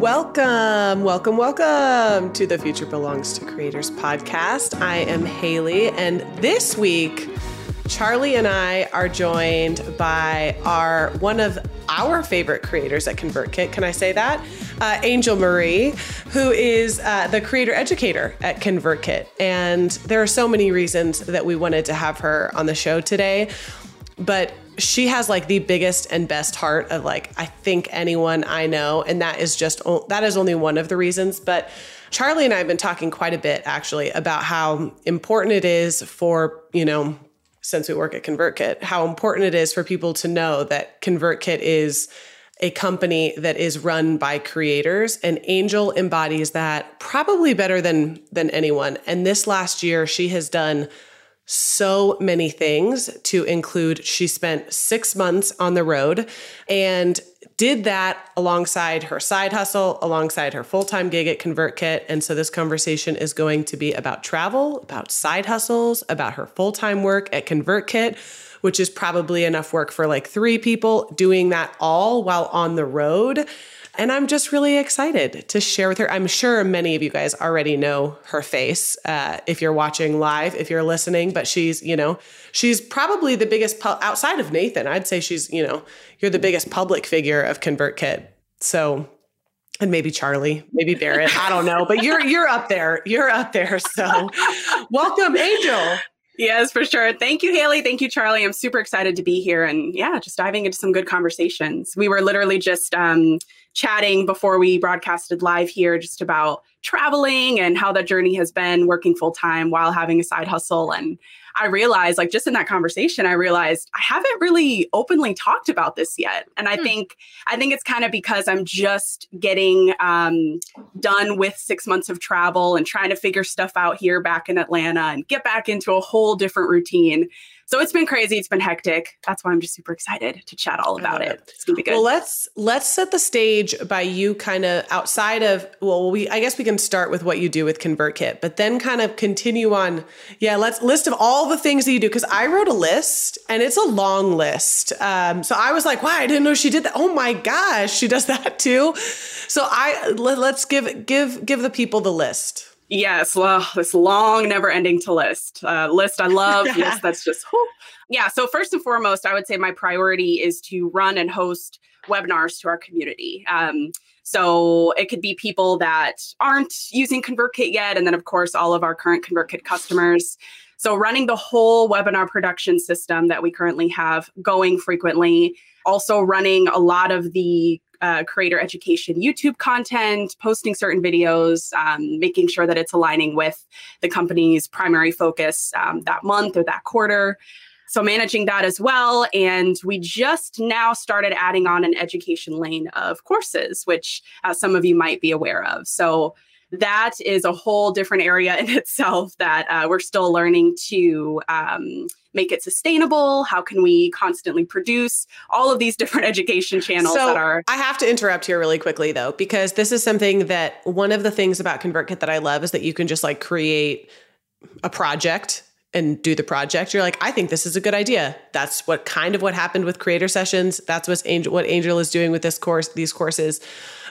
Welcome, welcome, welcome to the Future Belongs to Creators podcast. I am Haley, and this week, Charli and I are joined by our one of our favorite creators at ConvertKit. Can I say that? Uh, Angel Marie, who is uh, the creator educator at ConvertKit. And there are so many reasons that we wanted to have her on the show today. But she has like the biggest and best heart of like I think anyone I know, and that is just that is only one of the reasons. But Charli and I have been talking quite a bit actually about how important it is for you know since we work at ConvertKit, how important it is for people to know that ConvertKit is a company that is run by creators and Angel embodies that probably better than than anyone. And this last year she has done so many things to include she spent 6 months on the road and did that alongside her side hustle, alongside her full time gig at ConvertKit. And so this conversation is going to be about travel, about side hustles, about her full time work at ConvertKit, which is probably enough work for like three people doing that all while on the road. And I'm just really excited to share with her. I'm sure many of you guys already know her face uh, if you're watching live, if you're listening, but she's, you know, she's probably the biggest, pu- outside of Nathan, I'd say she's, you know, you're the biggest public figure of ConvertKit. So, and maybe Charli, maybe Barrett, I don't know, but you're you're up there. You're up there. So, welcome Angel. Yes, for sure. Thank you, Haley. Thank you, Charli. I'm super excited to be here and yeah, just diving into some good conversations. We were literally just um, chatting before we broadcasted live here just about traveling and how that journey has been working full time while having a side hustle. And I realized, like, just in that conversation, I realized I haven't really openly talked about this yet. And I hmm. think, I think it's kind of because I'm just getting um, done with six months of travel and trying to figure stuff out here back in Atlanta and get back into a whole different routine. So it's been crazy. It's been hectic. That's why I'm just super excited to chat all about it. It's gonna be good. Well, let's let's set the stage by you kind of outside of well, we I guess we can start with what you do with ConvertKit, but then kind of continue on. Yeah, let's list of all the things that you do because I wrote a list and it's a long list. Um, so I was like, wow, I didn't know she did that. Oh my gosh, she does that too. So I let, let's give give give the people the list. Yes, well, this long, never-ending to list uh, list. I love. yes, that's just whew. yeah. So first and foremost, I would say my priority is to run and host webinars to our community. Um, so it could be people that aren't using ConvertKit yet, and then of course all of our current ConvertKit customers. So running the whole webinar production system that we currently have going frequently, also running a lot of the uh, creator education YouTube content, posting certain videos, um, making sure that it's aligning with the company's primary focus um, that month or that quarter. So, managing that as well. And we just now started adding on an education lane of courses, which uh, some of you might be aware of. So, that is a whole different area in itself that uh, we're still learning to um, make it sustainable. How can we constantly produce all of these different education channels so that are i have to interrupt here really quickly though because this is something that one of the things about convertkit that i love is that you can just like create a project and do the project. You're like i think this is a good idea. That's what kind of what happened with creator sessions. That's what angel what angel is doing with this course these courses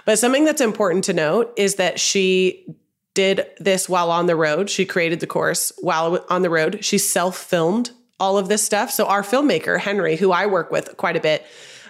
but something that's important to note is that she did this while on the road. She created the course while on the road. She self filmed all of this stuff. So, our filmmaker, Henry, who I work with quite a bit,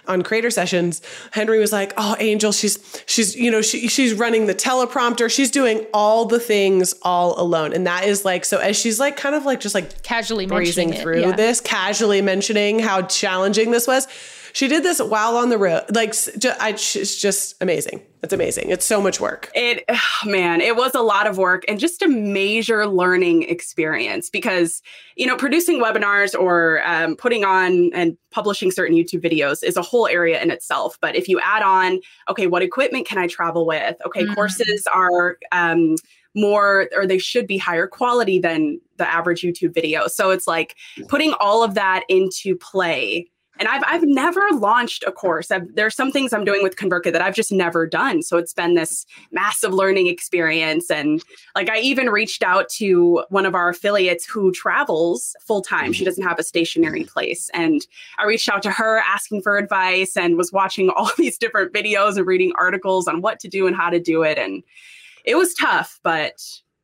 on creator sessions henry was like oh angel she's she's you know she, she's running the teleprompter she's doing all the things all alone and that is like so as she's like kind of like just like casually breezing through yeah. this casually mentioning how challenging this was she did this while on the road. Like, just, I, it's just amazing. It's amazing. It's so much work. It, oh man, it was a lot of work and just a major learning experience because, you know, producing webinars or um, putting on and publishing certain YouTube videos is a whole area in itself. But if you add on, okay, what equipment can I travel with? Okay, mm-hmm. courses are, um, more or they should be higher quality than the average YouTube video. So it's like putting all of that into play And I've I've never launched a course. I've, there are some things I'm doing with ConvertKit that I've just never done. So it's been this massive learning experience. And like I even reached out to one of our affiliates who travels full time. She mm-hmm. doesn't have a stationary place, and I reached out to her asking for advice and was watching all these different videos and reading articles on what to do and how to do it. And it was tough, but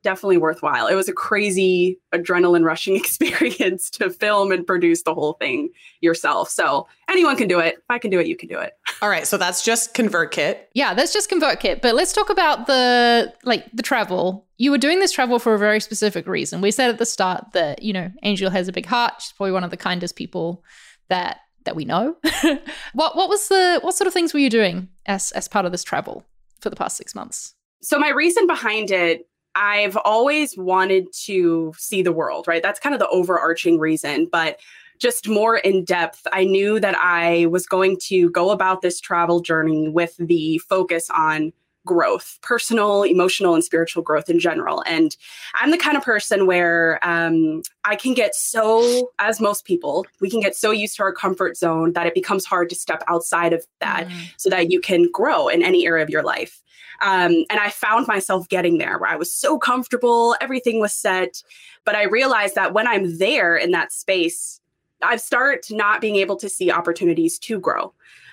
definitely worthwhile. It was a crazy adrenaline rushing experience to film and produce the whole thing yourself. So anyone can do it. If I can do it, you can do it. All right, so that's just ConvertKit. Yeah, that's just ConvertKit. But let's talk about the like the travel. You were doing this travel for a very specific reason. We said at the start that you know Angel has a big heart. She's probably one of the kindest people that that we know. what what was the what sort of things were you doing as as part of this travel for the past six months? So my reason behind it I've always wanted to see the world, right? That's kind of the overarching reason. But just more in depth, I knew that I was going to go about this travel journey with the focus on growth, personal, emotional, and spiritual growth in general. And I'm the kind of person where um, I can get so, as most people, we can get so used to our comfort zone that it becomes hard to step outside of that mm. so that you can grow in any area of your life. Um, and I found myself getting there where I was so comfortable, everything was set. But I realized that when I'm there in that space, I start not being able to see opportunities to grow.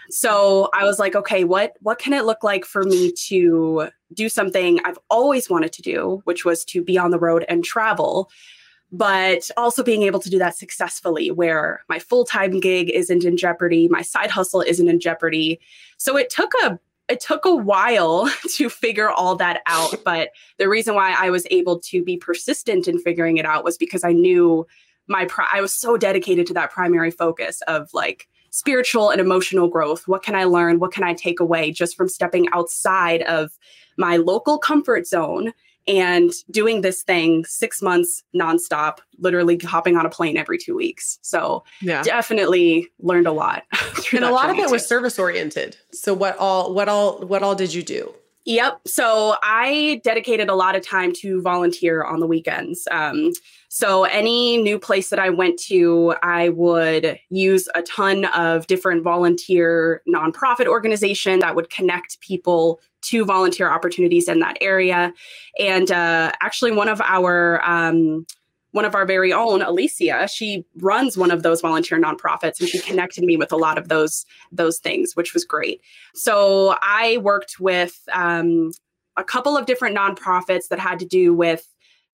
So I was like, okay, what what can it look like for me to do something I've always wanted to do, which was to be on the road and travel, but also being able to do that successfully where my full-time gig isn't in jeopardy, my side hustle isn't in jeopardy. So it took a it took a while to figure all that out, but the reason why I was able to be persistent in figuring it out was because I knew my pri- I was so dedicated to that primary focus of like spiritual and emotional growth. What can I learn? What can I take away just from stepping outside of my local comfort zone and doing this thing six months nonstop, literally hopping on a plane every two weeks. So yeah. definitely learned a lot. and a lot of it too. was service oriented. So what all what all what all did you do? Yep. So I dedicated a lot of time to volunteer on the weekends. Um, so any new place that I went to, I would use a ton of different volunteer nonprofit organization that would connect people to volunteer opportunities in that area. And uh, actually, one of our um, one of our very own, Alicia, she runs one of those volunteer nonprofits, and she connected me with a lot of those those things, which was great. So I worked with um, a couple of different nonprofits that had to do with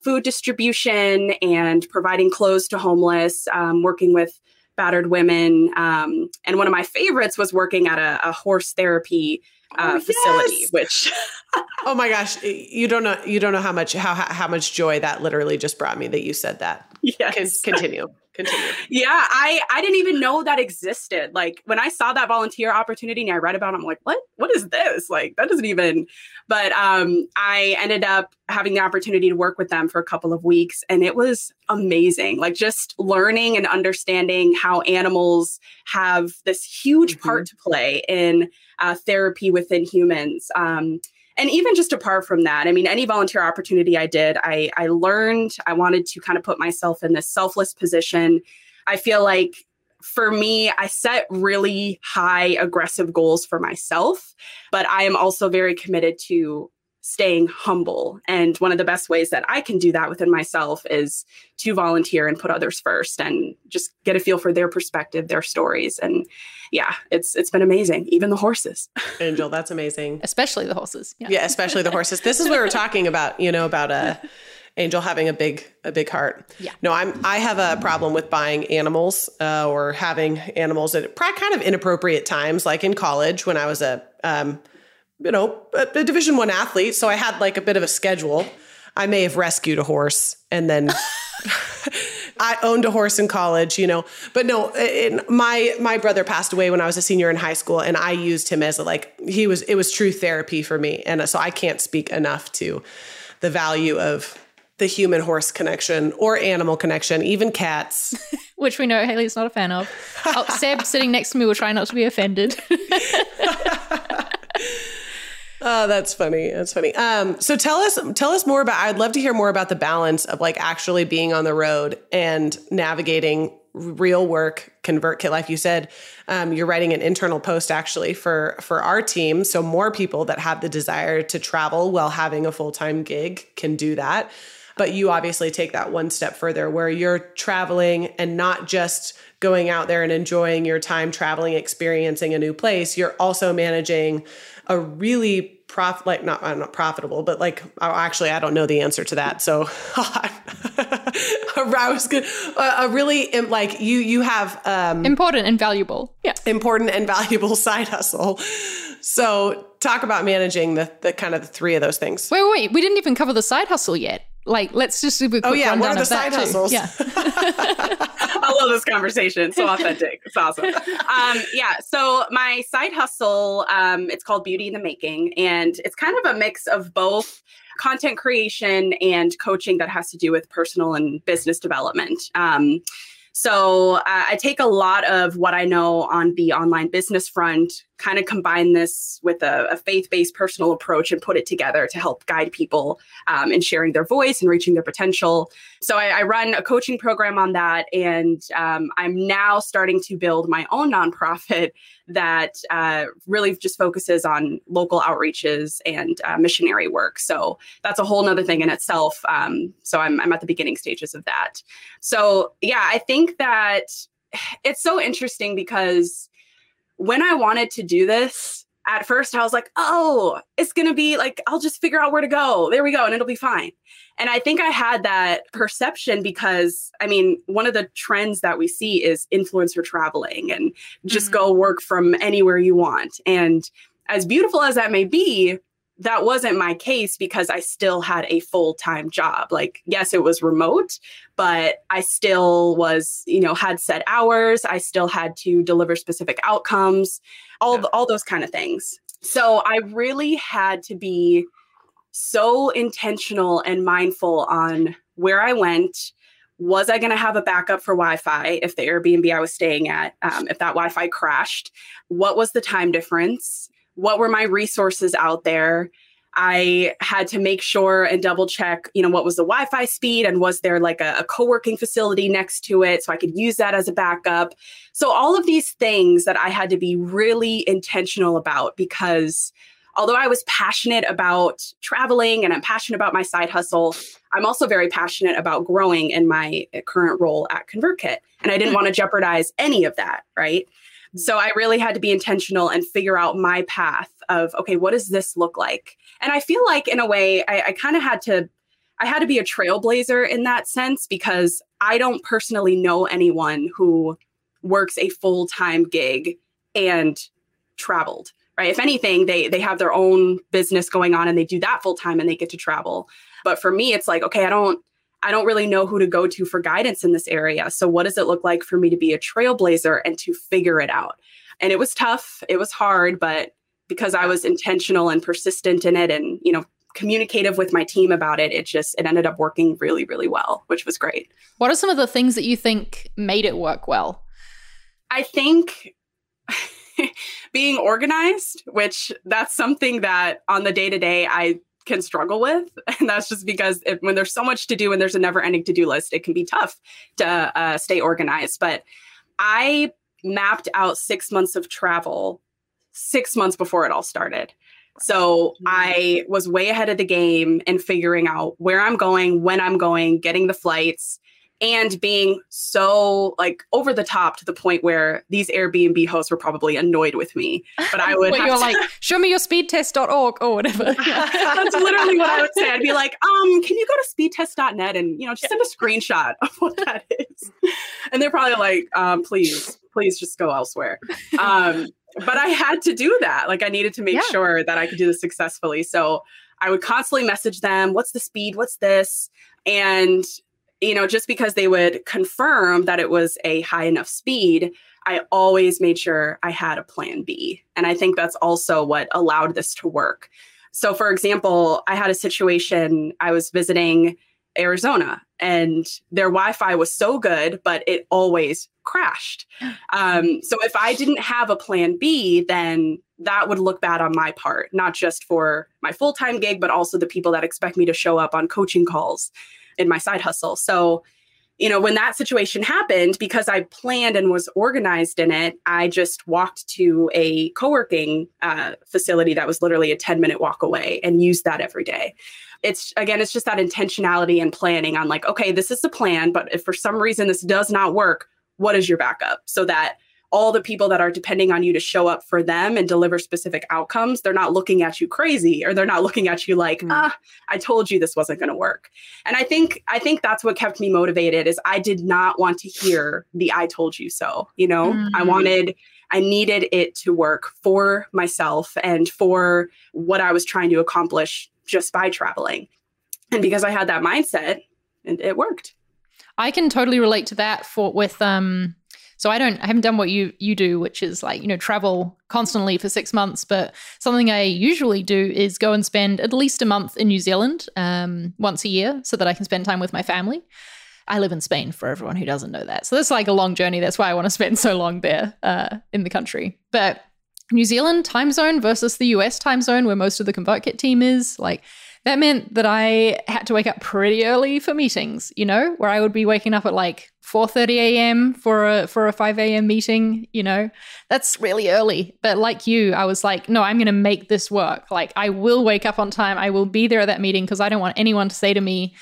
food distribution and providing clothes to homeless, um, working with battered women. Um, and one of my favorites was working at a, a horse therapy uh, oh, facility, yes! which oh my gosh, you don't know you don't know how much how how much joy that literally just brought me that you said that. Yes, Con- continue. Continue. Yeah, I I didn't even know that existed. Like when I saw that volunteer opportunity and I read about it, I'm like, what? What is this? Like that doesn't even. But um, I ended up having the opportunity to work with them for a couple of weeks, and it was amazing. Like just learning and understanding how animals have this huge mm-hmm. part to play in uh, therapy within humans. Um, and even just apart from that, I mean, any volunteer opportunity I did, I, I learned, I wanted to kind of put myself in this selfless position. I feel like for me, I set really high aggressive goals for myself, but I am also very committed to staying humble. And one of the best ways that I can do that within myself is to volunteer and put others first and just get a feel for their perspective, their stories. And yeah, it's it's been amazing. Even the horses. Angel, that's amazing. Especially the horses. Yeah, yeah especially the horses. This is what we're talking about, you know, about a uh, Angel having a big a big heart. Yeah. No, I'm I have a problem with buying animals uh, or having animals at kind of inappropriate times, like in college when I was a um, you know, a, a Division One athlete, so I had like a bit of a schedule. I may have rescued a horse and then I owned a horse in college, you know. But no, it, my my brother passed away when I was a senior in high school, and I used him as a like he was it was true therapy for me, and uh, so I can't speak enough to the value of the human horse connection or animal connection, even cats. Which we know Haley's not a fan of. Oh, Seb sitting next to me will try not to be offended. Oh, that's funny. That's funny. Um, so tell us, tell us more about. I'd love to hear more about the balance of like actually being on the road and navigating real work ConvertKit Life. You said um, you're writing an internal post actually for for our team, so more people that have the desire to travel while having a full time gig can do that. But you obviously take that one step further, where you're traveling and not just going out there and enjoying your time traveling, experiencing a new place. You're also managing a really prof like not uh, not profitable, but like actually I don't know the answer to that. So I was good. A, a really like you you have um, important and valuable. Yeah, important and valuable side hustle. So talk about managing the the kind of the three of those things. Wait, wait, we didn't even cover the side hustle yet. Like, let's just super quick oh yeah, what are the side hustles? Yeah. Love this conversation. So authentic. It's awesome. Um, yeah. So my side hustle, um, it's called Beauty in the Making, and it's kind of a mix of both content creation and coaching that has to do with personal and business development. Um, so uh, I take a lot of what I know on the online business front, kind of combine this with a, a faith based personal approach and put it together to help guide people um, in sharing their voice and reaching their potential. So I, I run a coaching program on that. And um, I'm now starting to build my own nonprofit that uh, really just focuses on local outreaches and uh, missionary work. So that's a whole nother thing in itself. Um, so I'm, I'm at the beginning stages of that. So yeah, I think that it's so interesting because when I wanted to do this, at first I was like, oh, it's going to be like, I'll just figure out where to go. There we go. And it'll be fine. And I think I had that perception because, I mean, one of the trends that we see is influencer traveling and just mm-hmm. go work from anywhere you want. And as beautiful as that may be, that wasn't my case because I still had a full time job. Like, yes, it was remote, but I still was, you know, had set hours. I still had to deliver specific outcomes, all, yeah. the, all those kind of things. So I really had to be so intentional and mindful on where I went. Was I going to have a backup for Wi Fi if the Airbnb I was staying at, um, if that Wi Fi crashed? What was the time difference? What were my resources out there I had to make sure and double check, you know, what was the Wi Fi speed and was there like a, a co working facility next to it so I could use that as a backup. So, all of these things that I had to be really intentional about because although I was passionate about traveling and I'm passionate about my side hustle, I'm also very passionate about growing in my current role at ConvertKit. And I didn't hmm. want to jeopardize any of that, right? So I really had to be intentional and figure out my path of, okay, what does this look like? And I feel like in a way, I, I kind of had to, I had to be a trailblazer in that sense because I don't personally know anyone who works a full time gig and traveled. Right. If anything, they they have their own business going on and they do that full time and they get to travel. But for me, it's like, okay, I don't I don't really know who to go to for guidance in this area. So, what does it look like for me to be a trailblazer and to figure it out? And it was tough, it was hard, but because I was intentional and persistent in it and, you know, communicative with my team about it, it just it ended up working really really well, which was great. What are some of the things that you think made it work well? I think being organized, which that's something that on the day to day I can struggle with. And that's just because it, when there's so much to do and there's a never ending to do list, it can be tough to uh, stay organized. But I mapped out six months of travel six months before it all started. So. I was way ahead of the game in figuring out where I'm going, when I'm going, getting the flights, and being so like over the top to the point where these Airbnb hosts were probably annoyed with me. But I would well, you're to, like, show me your speedtest.org or whatever. That's literally what I would say. I'd be like, um, can you go to speedtest.net and you know just send a screenshot of what that is? And they're probably like, um, please, please just go elsewhere. Um, but I had to do that. Like I needed to make yeah. sure that I could do this successfully. So I would constantly message them, what's the speed? What's this? And you know, just because they would confirm that it was a high enough speed, I always made sure I had a plan B. And I think that's also what allowed this to work. So, for example, I had a situation, I was visiting Arizona and their Wi Fi was so good, but it always crashed. Um, so, if I didn't have a plan B, then that would look bad on my part, not just for my full time gig, but also the people that expect me to show up on coaching calls in my side hustle. So you know, when that situation happened, because I planned and was organized in it, I just walked to a co working uh, facility that was literally a 10 minute walk away and used that every day. It's again, it's just that intentionality and planning on like, okay, this is the plan, but if for some reason this does not work, what is your backup? So that all the people that are depending on you to show up for them and deliver specific outcomes, they're not looking at you crazy or they're not looking at you like, mm. ah, I told you this wasn't going to work. And I think I think that's what kept me motivated is I did not want to hear the I told you so, you know? Mm. I wanted I needed it to work for myself and for what I was trying to accomplish just by traveling. And because I had that mindset, and it worked. I can totally relate to that for with um so I don't I haven't done what you you do, which is like, you know, travel constantly for six months. But something I usually do is go and spend at least a month in New Zealand um, once a year so that I can spend time with my family. I live in Spain for everyone who doesn't know that. So that's like a long journey. That's why I want to spend so long there uh, in the country. But New Zealand time zone versus the US time zone, where most of the ConvertKit team is, like that meant that I had to wake up pretty early for meetings, you know, where I would be waking up at like 4:30 a.m. for a for a 5 a.m. meeting, you know. That's really early. But like you, I was like, no, I'm going to make this work. Like I will wake up on time. I will be there at that meeting because I don't want anyone to say to me,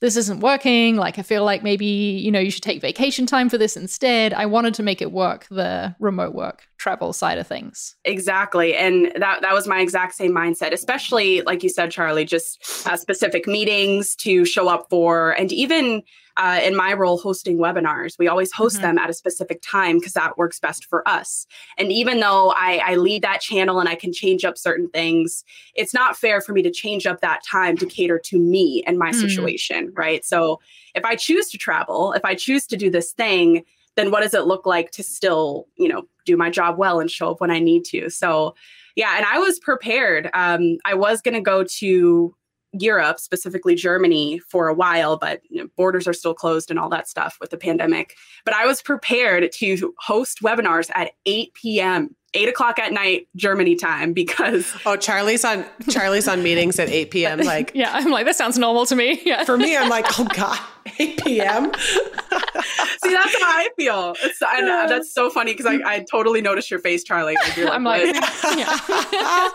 this isn't working. Like I feel like maybe, you know, you should take vacation time for this instead. I wanted to make it work, the remote work travel side of things. Exactly. And that that was my exact same mindset, especially like you said Charli, just uh, specific meetings to show up for and even uh, in my role hosting webinars. We always host mm-hmm. them at a specific time because that works best for us. And even though I, I, lead that channel and I can change up certain things, it's not fair for me to change up that time to cater to me and my mm-hmm. situation, right? So if I choose to travel, if I choose to do this thing, then what does it look like to still, you know, do my job well and show up when I need to? So yeah, and I was prepared. Um, I was going to go to Europe, specifically Germany, for a while, but you know, borders are still closed and all that stuff with the pandemic. But I was prepared to host webinars at 8 p.m eight o'clock at night Germany time because oh Charli's on Charli's on meetings at eight p.m. Like yeah, I'm like that sounds normal to me. Yeah, for me, I'm like oh god, eight p.m. See, that's how I feel. It's and, uh, that's so funny because I, I totally noticed your face, Charli. Like, I'm like, yeah.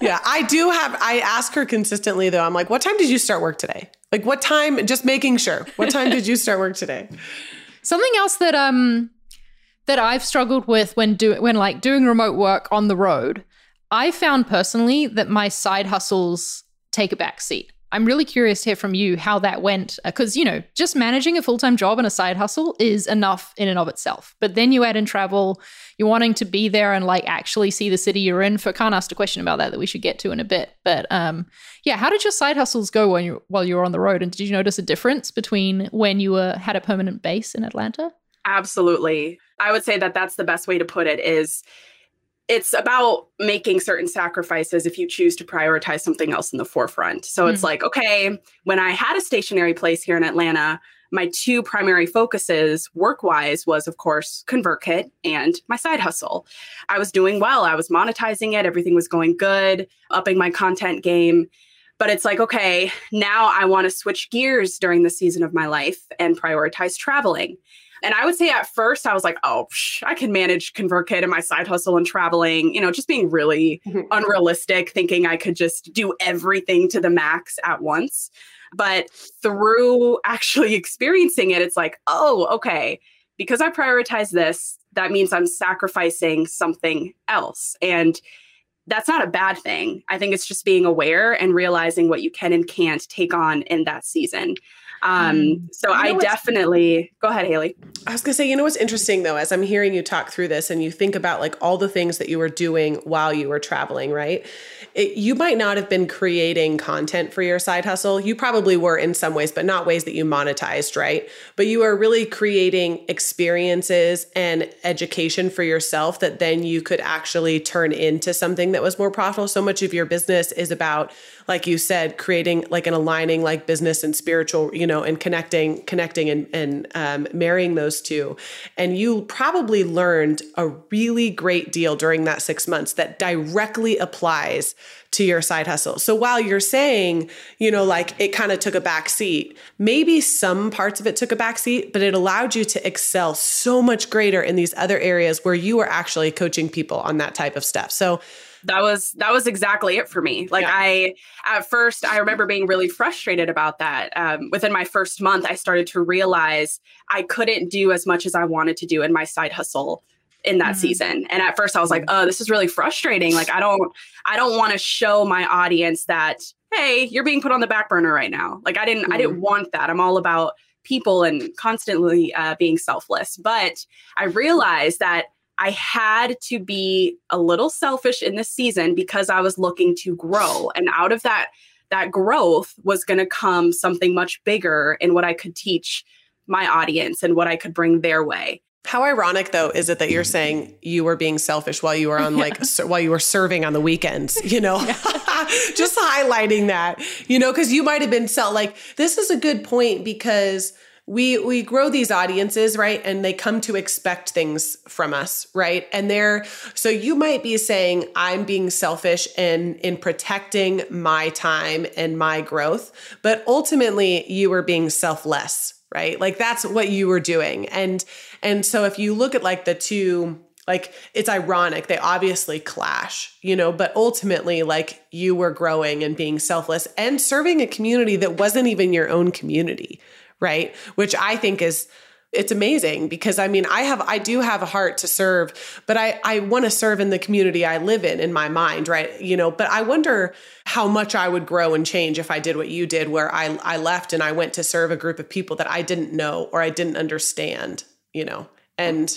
yeah, I do have. I ask her consistently though. I'm like, what time did you start work today? Like, what time? Just making sure. What time did you start work today? Something else that um that I've struggled with when do when like doing remote work on the road, I found personally that my side hustles take a back seat. I'm really curious to hear from you how that went because you know, just managing a full-time job and a side hustle is enough in and of itself. But then you add in travel, you're wanting to be there and like actually see the city you're in. For can't ask a question about that that we should get to in a bit. But um yeah, how did your side hustles go when you while you were on the road and did you notice a difference between when you were had a permanent base in Atlanta? Absolutely. I would say that that's the best way to put it is it's about making certain sacrifices if you choose to prioritize something else in the forefront. So mm it's like, okay, when I had a stationary place here in Atlanta, my two primary focuses work wise was, of course, ConvertKit and my side hustle. I was doing well, I was monetizing it, everything was going good, upping my content game. But it's like, okay, now I want to switch gears during the season of my life and prioritize traveling. And I would say at first I was like, oh, psh, I can manage ConvertKit and my side hustle and traveling, you know, just being really mm-hmm. unrealistic, thinking I could just do everything to the max at once. But through actually experiencing it, it's like, oh, okay, because I prioritize this, that means I'm sacrificing something else. And that's not a bad thing. I think it's just being aware and realizing what you can and can't take on in that season. Um, mm. so you know I definitely go ahead, Haley. I was gonna say, you know what's interesting though, as I'm hearing you talk through this and you think about like all the things that you were doing while you were traveling, right? It, you might not have been creating content for your side hustle. You probably were in some ways, but not ways that you monetized, right? But you are really creating experiences and education for yourself that then you could actually turn into something that was more profitable. So much of your business is about, like you said, creating like an aligning like business and spiritual, you know and connecting, connecting and, and um, marrying those two. And you probably learned a really great deal during that six months that directly applies to your side hustle. So while you're saying, you know, like it kind of took a back seat, maybe some parts of it took a back seat, but it allowed you to excel so much greater in these other areas where you were actually coaching people on that type of stuff. So that was that was exactly it for me like yeah. i at first i remember being really frustrated about that um, within my first month i started to realize i couldn't do as much as i wanted to do in my side hustle in that mm-hmm. season and at first i was like oh this is really frustrating like i don't i don't want to show my audience that hey you're being put on the back burner right now like i didn't mm-hmm. i didn't mm-hmm. want that i'm all about people and constantly uh, being selfless but i realized that I had to be a little selfish in this season because I was looking to grow. And out of that, that growth was going to come something much bigger in what I could teach my audience and what I could bring their way. How ironic though is it that you're saying you were being selfish while you were on like while you were serving on the weekends, you know? Just highlighting that, you know, cuz you might have been sell like this is a good point because we we grow these audiences right? And they come to expect things from us right? And they're so you might be saying i'm being selfish in in protecting my time and my growth but ultimately you were being selfless right? Like that's what you were doing. And and so if you look at like the two like it's ironic they obviously clash you know but ultimately like you were growing and being selfless and serving a community that wasn't even your own community right? Which I think is it's amazing because I mean I have I do have a heart to serve, but I I want to serve in the community I live in in my mind, right? You know, but I wonder how much I would grow and change if I did what you did where I I left and I went to serve a group of people that I didn't know or I didn't understand, you know. And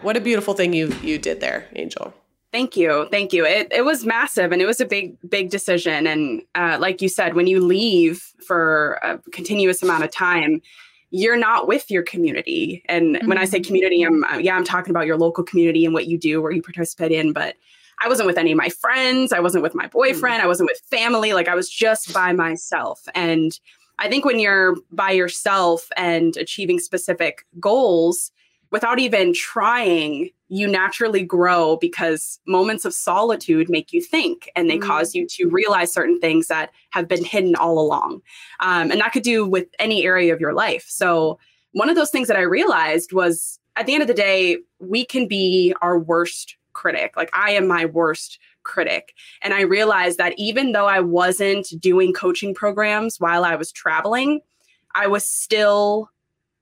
what a beautiful thing you you did there, Angel. Thank you. Thank you. It, it was massive and it was a big, big decision. And uh, like you said, when you leave for a continuous amount of time, you're not with your community. And mm-hmm. when I say mm-hmm. community, I'm, uh, yeah, I'm talking about your local community and what you do, where you participate in. But I wasn't with any of my friends. I wasn't with my boyfriend. Mm-hmm. I wasn't with family. Like I was just by myself. And I think when you're by yourself and achieving specific goals, without even trying, you naturally grow because moments of solitude make you think and they mm. cause you to realize certain things that have been hidden all along. Um, and that could do with any area of your life. So, one of those things that I realized was at the end of the day, we can be our worst critic. Like, I am my worst critic. And I realized that even though I wasn't doing coaching programs while I was traveling, I was still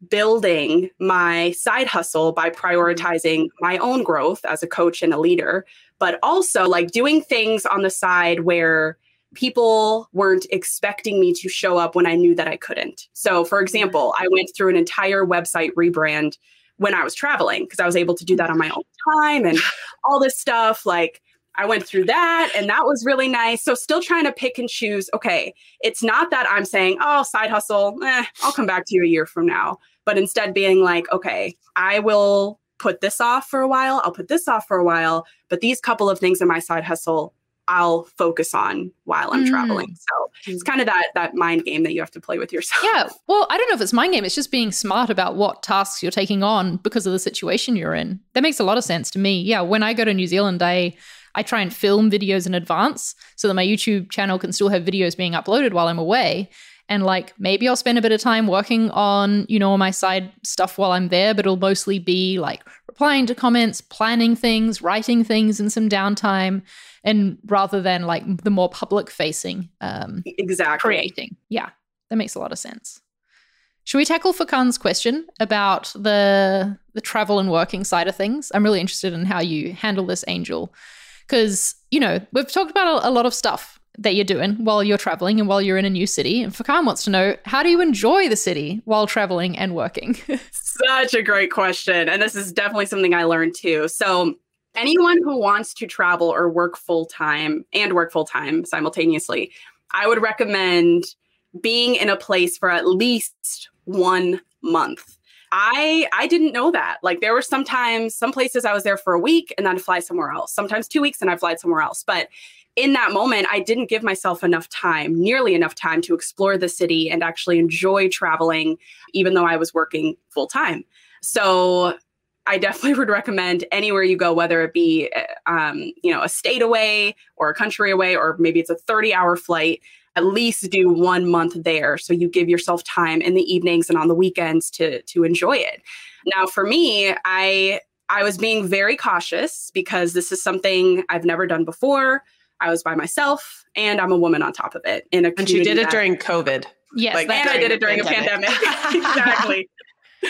building my side hustle by prioritizing my own growth as a coach and a leader, but also like doing things on the side where people weren't expecting me to show up when I knew that I couldn't. So, for example, I went through an entire website rebrand when I was traveling because I was able to do that on my own time and all this stuff. Like, I went through that and that was really nice. So, still trying to pick and choose. Okay, it's not that I'm saying, oh, side hustle, eh, I'll come back to you a year from now but instead being like, okay, I will put this off for a while, I'll put this off for a while, but these couple of things in my side hustle I'll focus on while I'm mm. traveling. So it's kind of that that mind game that you have to play with yourself. Yeah. Well, I don't know if it's mind game. It's just being smart about what tasks you're taking on because of the situation you're in. That makes a lot of sense to me. Yeah. When I go to New Zealand, I I try and film videos in advance so that my YouTube channel can still have videos being uploaded while I'm away and like maybe I'll spend a bit of time working on, you know, my side stuff while I'm there, but it'll mostly be like replying to comments, planning things, writing things in some downtime, and rather than like the more public facing um exactly creating. Yeah, that makes a lot of sense. Should we tackle Fakan's question about the the travel and working side of things? I'm really interested in how you handle this, Angel, because you know we've talked about a, lot of stuff that you're doing while you're traveling and while you're in a new city. And Fakan wants to know how do you enjoy the city while traveling and working? Such a great question. And this is definitely something I learned too. So, anyone who wants to travel or work full time and work full time simultaneously, I would recommend being in a place for at least one month. I I didn't know that. Like there were sometimes some places I was there for a week and then I'd fly somewhere else. Sometimes two weeks and I'd fly somewhere else. But in that moment, I didn't give myself enough time, nearly enough time to explore the city and actually enjoy traveling, even though I was working full time. So I definitely would recommend anywhere you go, whether it be, um, you know, a state away or a country away, or maybe it's a 30 hour flight, at least do one month there. So you give yourself time in the evenings and on the weekends to, to enjoy it. Now, for me, I, I was being very cautious because this is something I've never done before. I was by myself and I'm a woman on top of it. In a and you did it that, during COVID. Yes. Like, and I did it during pandemic. a pandemic. exactly.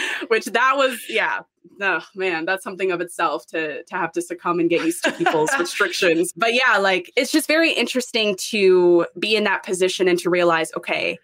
Which that was, yeah. Oh man, that's something of itself to to have to succumb and get used to people's restrictions. But yeah, like it's just very interesting to be in that position and to realize, okay,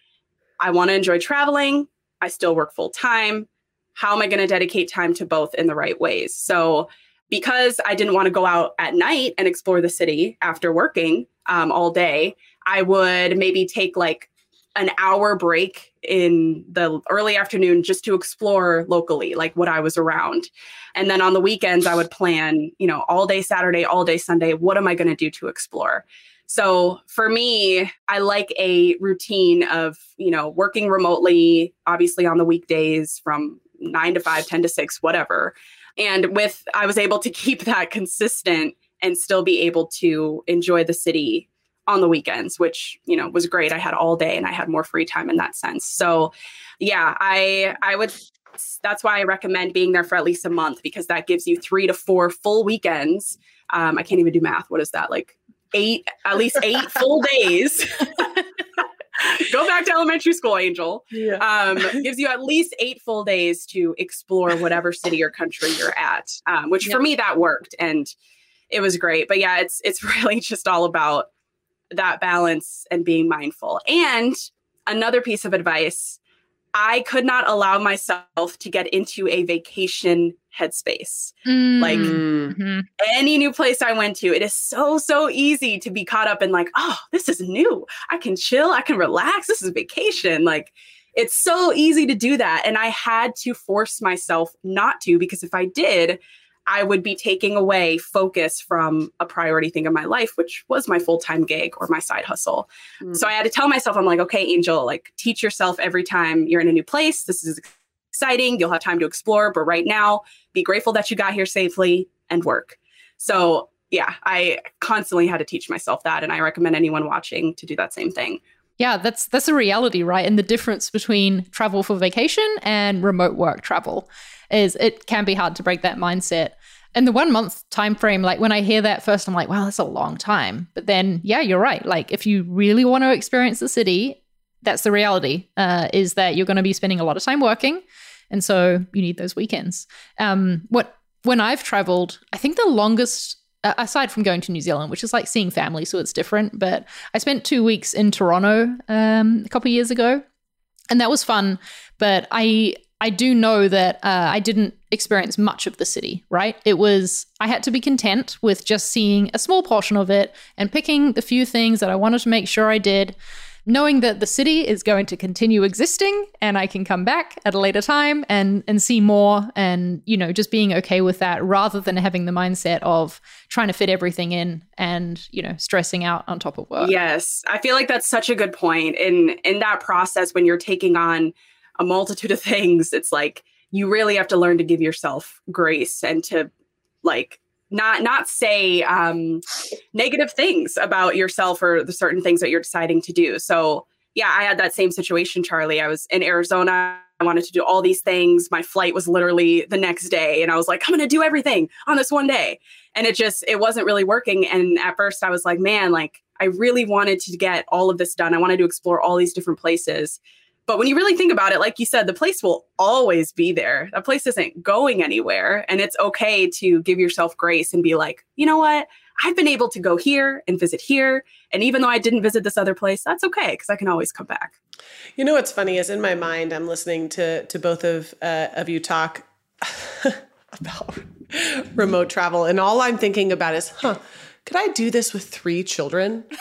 I want to enjoy traveling. I still work full time. How am I going to dedicate time to both in the right ways? So because I didn't want to go out at night and explore the city after working um, all day, I would maybe take like an hour break in the early afternoon just to explore locally, like what I was around. And then on the weekends, I would plan, you know, all day Saturday, all day Sunday. What am I going to do to explore? So for me, I like a routine of, you know, working remotely, obviously on the weekdays from nine to five, 10 to six, whatever. And with, I was able to keep that consistent and still be able to enjoy the city on the weekends, which, you know, was great. I had all day and I had more free time in that sense. So yeah, I, I would, that's why I recommend being there for at least a month because that gives you three to four full weekends. Um, I can't even do math. What is that? Like eight, at least eight full days go back to elementary school, Angel. Yeah. Um, gives you at least eight full days to explore whatever city or country you're at. Um, which yep. for me that worked and it was great. But yeah, it's it's really just all about that balance and being mindful. And another piece of advice I could not allow myself to get into a vacation headspace. Mm. Like mm-hmm. any new place I went to, it is so, so easy to be caught up in, like, oh, this is new. I can chill, I can relax. This is vacation. Like, it's so easy to do that. And I had to force myself not to because if I did, I would be taking away focus from a priority thing in my life, which was my full time gig or my side hustle. Mm. So I had to tell myself, I'm like, okay, Angel, like teach yourself every time you're in a new place. This is exciting. You'll have time to explore. But right now, be grateful that you got here safely and work. So yeah, I constantly had to teach myself that. And I recommend anyone watching to do that same thing. Yeah, that's that's a reality, right? And the difference between travel for vacation and remote work travel is it can be hard to break that mindset. And the one month time frame, like when I hear that first, I'm like, wow, that's a long time. But then, yeah, you're right. Like if you really want to experience the city, that's the reality. Uh, is that you're going to be spending a lot of time working, and so you need those weekends. Um, what when I've traveled, I think the longest aside from going to New Zealand, which is like seeing family, so it's different. But I spent two weeks in Toronto um, a couple years ago, and that was fun. But I I do know that uh, I didn't experience much of the city, right? It was, I had to be content with just seeing a small portion of it and picking the few things that I wanted to make sure I did, knowing that the city is going to continue existing and I can come back at a later time and, and see more and, you know, just being okay with that rather than having the mindset of trying to fit everything in and, you know, stressing out on top of work. Yes. I feel like that's such a good point in, in that process when you're taking on a multitude of things it's like you really have to learn to give yourself grace and to like not not say um, negative things about yourself or the certain things that you're deciding to do. So yeah i had that same situation charli. I was in arizona. I wanted to do all these things. My flight was literally the next day and i was like i'm gonna do everything on this one day. And it just it wasn't really working. And at first i was like man like i really wanted to get all of this done. I wanted to explore all these different places but when you really think about it, like you said, the place will always be there. That place isn't going anywhere. And it's okay to give yourself grace and be like, you know what? I've been able to go here and visit here. And even though I didn't visit this other place, that's okay because I can always come back. You know what's funny is in my mind, I'm listening to to both of uh, of you talk about remote travel, and all I'm thinking about is, huh, could I do this with three children?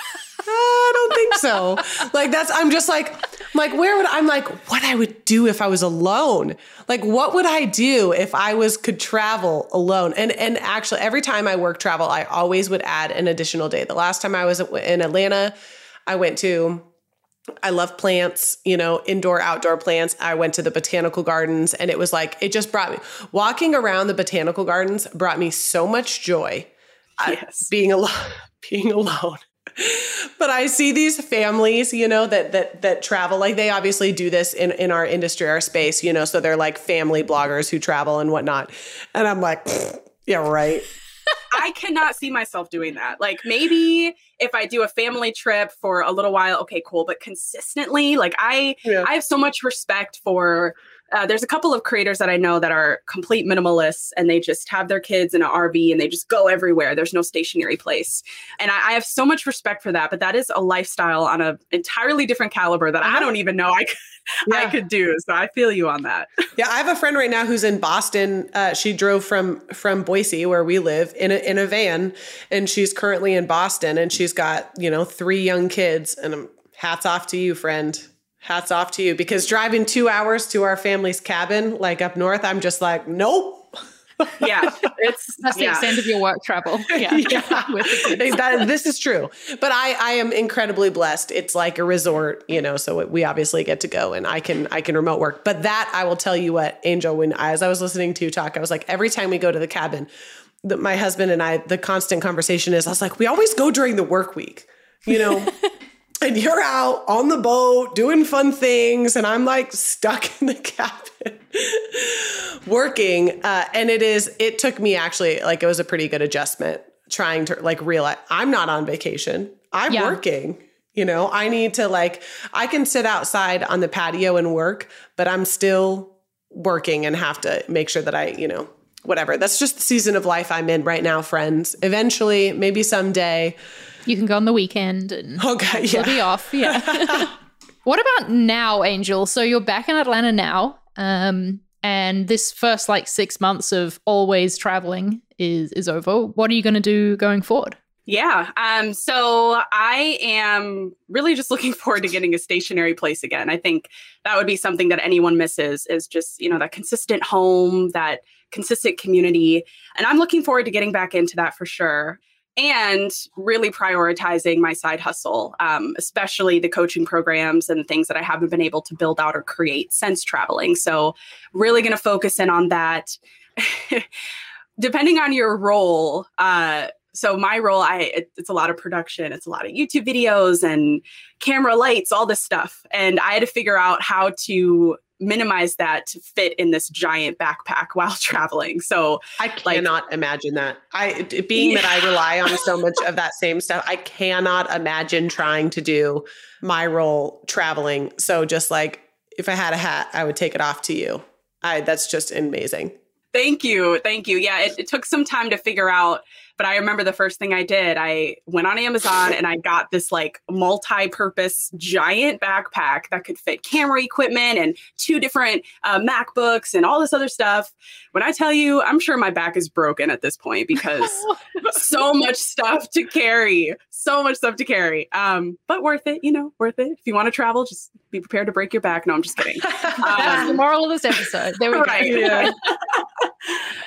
I don't think so. like that's I'm just like like, where would I'm like, what I would do if I was alone? Like, what would I do if I was could travel alone? And and actually, every time I work travel, I always would add an additional day. The last time I was in Atlanta, I went to I love plants, you know, indoor, outdoor plants. I went to the botanical gardens and it was like, it just brought me walking around the botanical gardens brought me so much joy. Yes. being alone, being alone. But I see these families, you know, that that that travel like they obviously do this in in our industry, our space, you know, so they're like family bloggers who travel and whatnot. And I'm like, yeah, right. I cannot see myself doing that. Like maybe if I do a family trip for a little while, okay, cool. But consistently, like I, yeah. I have so much respect for uh, there's a couple of creators that I know that are complete minimalists and they just have their kids in an RV and they just go everywhere. There's no stationary place. And I, I have so much respect for that, but that is a lifestyle on an entirely different caliber that I uh-huh. don't even know I could, yeah. I could do. So I feel you on that. Yeah, I have a friend right now who's in Boston. Uh, she drove from from Boise, where we live, in a, in a van, and she's currently in Boston, and she's got you know three young kids. And hats off to you, friend hats off to you because driving two hours to our family's cabin, like up north, I'm just like, nope. yeah, it's that's the extent of your work travel. Yeah, yeah. that, this is true. But I, I am incredibly blessed. It's like a resort, you know. So we obviously get to go, and I can, I can remote work. But that I will tell you what, Angel. When as I was listening to you talk, I was like, every time we go to the cabin, the, my husband and I, the constant conversation is, I was like, we always go during the work week, you know. And you're out on the boat doing fun things and i'm like stuck in the cabin working uh, and it is it took me actually like it was a pretty good adjustment trying to like realize i'm not on vacation i'm yeah. working you know i need to like i can sit outside on the patio and work but i'm still working and have to make sure that i you know whatever that's just the season of life i'm in right now friends eventually maybe someday you can go on the weekend and okay, yeah. be off. Yeah. what about now, Angel? So you're back in Atlanta now. Um, and this first like six months of always traveling is is over. What are you going to do going forward? Yeah. Um, so I am really just looking forward to getting a stationary place again. I think that would be something that anyone misses is just, you know, that consistent home, that consistent community. And I'm looking forward to getting back into that for sure and really prioritizing my side hustle, um, especially the coaching programs and things that I haven't been able to build out or create since traveling. So, really going to focus in on that. Depending on your role, uh, so my role, I it, it's a lot of production, it's a lot of YouTube videos and camera lights, all this stuff, and I had to figure out how to minimize that to fit in this giant backpack while traveling. So I cannot like, imagine that. I being yeah. that I rely on so much of that same stuff, I cannot imagine trying to do my role traveling. So just like if I had a hat, I would take it off to you. I that's just amazing. Thank you. Thank you. Yeah, it, it took some time to figure out but I remember the first thing I did, I went on Amazon and I got this like multi purpose giant backpack that could fit camera equipment and two different uh, MacBooks and all this other stuff. When I tell you, I'm sure my back is broken at this point because so much stuff to carry, so much stuff to carry. Um, but worth it, you know, worth it. If you want to travel, just be prepared to break your back. No, I'm just kidding. Um, That's the moral of this episode. There we right. go. Yeah.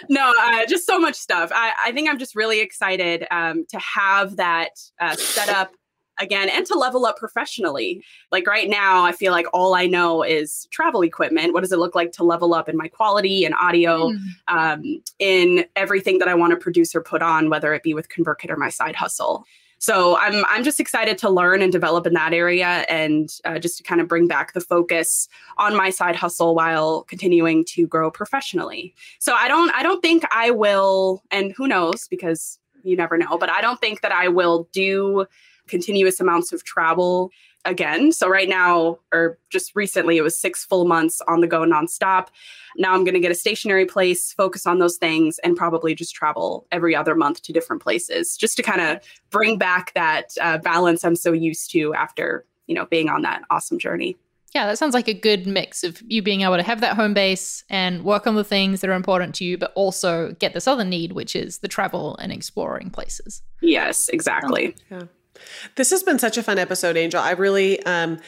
no, uh, just so much stuff. I, I think I'm just really excited um, to have that uh, set up again and to level up professionally. Like right now, I feel like all I know is travel equipment. What does it look like to level up in my quality and audio, mm. um, in everything that I want to produce or put on, whether it be with ConvertKit or my side hustle. So I'm I'm just excited to learn and develop in that area, and uh, just to kind of bring back the focus on my side hustle while continuing to grow professionally. So I don't I don't think I will, and who knows because you never know, but I don't think that I will do continuous amounts of travel again. So right now, or just recently, it was six full months on the go nonstop. Now I'm going to get a stationary place, focus on those things, and probably just travel every other month to different places, just to kind of bring back that uh, balance I'm so used to after you know being on that awesome journey. Yeah, that sounds like a good mix of you being able to have that home base and work on the things that are important to you, but also get this other need, which is the travel and exploring places. Yes, exactly. Yeah. This has been such a fun episode, Angel. I really um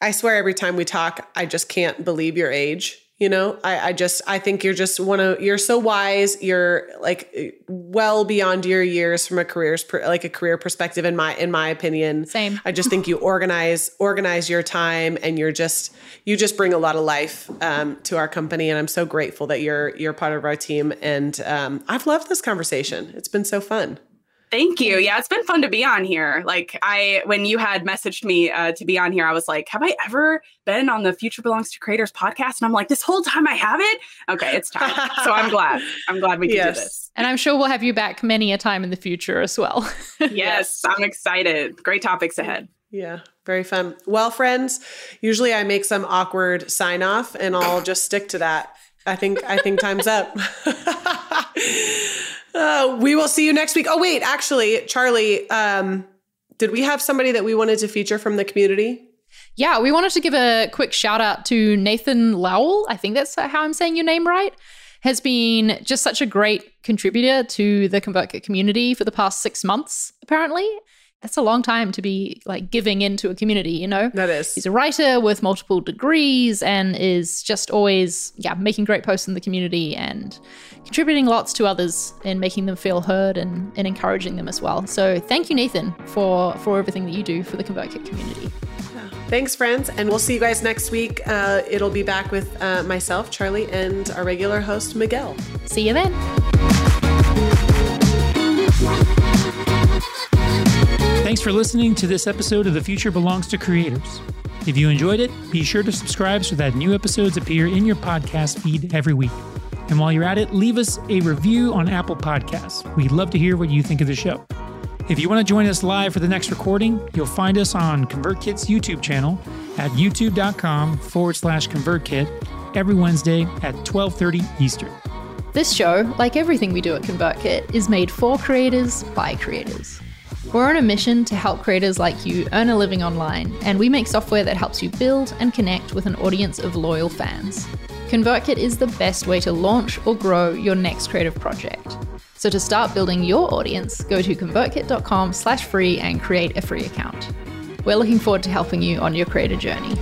I swear every time we talk, I just can't believe your age. You know, I, I just I think you're just one of you're so wise. You're like well beyond your years from a career's like a career perspective. In my in my opinion, Same. I just think you organize organize your time, and you're just you just bring a lot of life um, to our company. And I'm so grateful that you're you're part of our team. And um, I've loved this conversation. It's been so fun. Thank you. Yeah, it's been fun to be on here. Like I, when you had messaged me uh, to be on here, I was like, "Have I ever been on the Future Belongs to Creators podcast?" And I'm like, "This whole time I haven't." Okay, it's time. so I'm glad. I'm glad we can yes. do this. And I'm sure we'll have you back many a time in the future as well. yes, yes, I'm excited. Great topics ahead. Yeah, very fun. Well, friends, usually I make some awkward sign off, and I'll just stick to that. I think I think time's up. Uh, we will see you next week. Oh, wait, actually, Charli, um, did we have somebody that we wanted to feature from the community? Yeah, we wanted to give a quick shout out to Nathan Lowell. I think that's how I'm saying your name right. Has been just such a great contributor to the ConvertKit community for the past six months, apparently that's a long time to be like giving into a community, you know? That is. He's a writer with multiple degrees and is just always, yeah, making great posts in the community and contributing lots to others and making them feel heard and, and encouraging them as well. So thank you, Nathan, for for everything that you do for the ConvertKit community. Thanks, friends. And we'll see you guys next week. Uh, it'll be back with uh, myself, Charli, and our regular host, Miguel. See you then. Thanks for listening to this episode of The Future Belongs to Creators. If you enjoyed it, be sure to subscribe so that new episodes appear in your podcast feed every week. And while you're at it, leave us a review on Apple Podcasts. We'd love to hear what you think of the show. If you want to join us live for the next recording, you'll find us on ConvertKit's YouTube channel at youtube.com forward slash ConvertKit every Wednesday at 12.30 Eastern. This show, like everything we do at ConvertKit, is made for creators by creators. We're on a mission to help creators like you earn a living online, and we make software that helps you build and connect with an audience of loyal fans. ConvertKit is the best way to launch or grow your next creative project. So to start building your audience, go to convertkit.com slash free and create a free account. We're looking forward to helping you on your creator journey.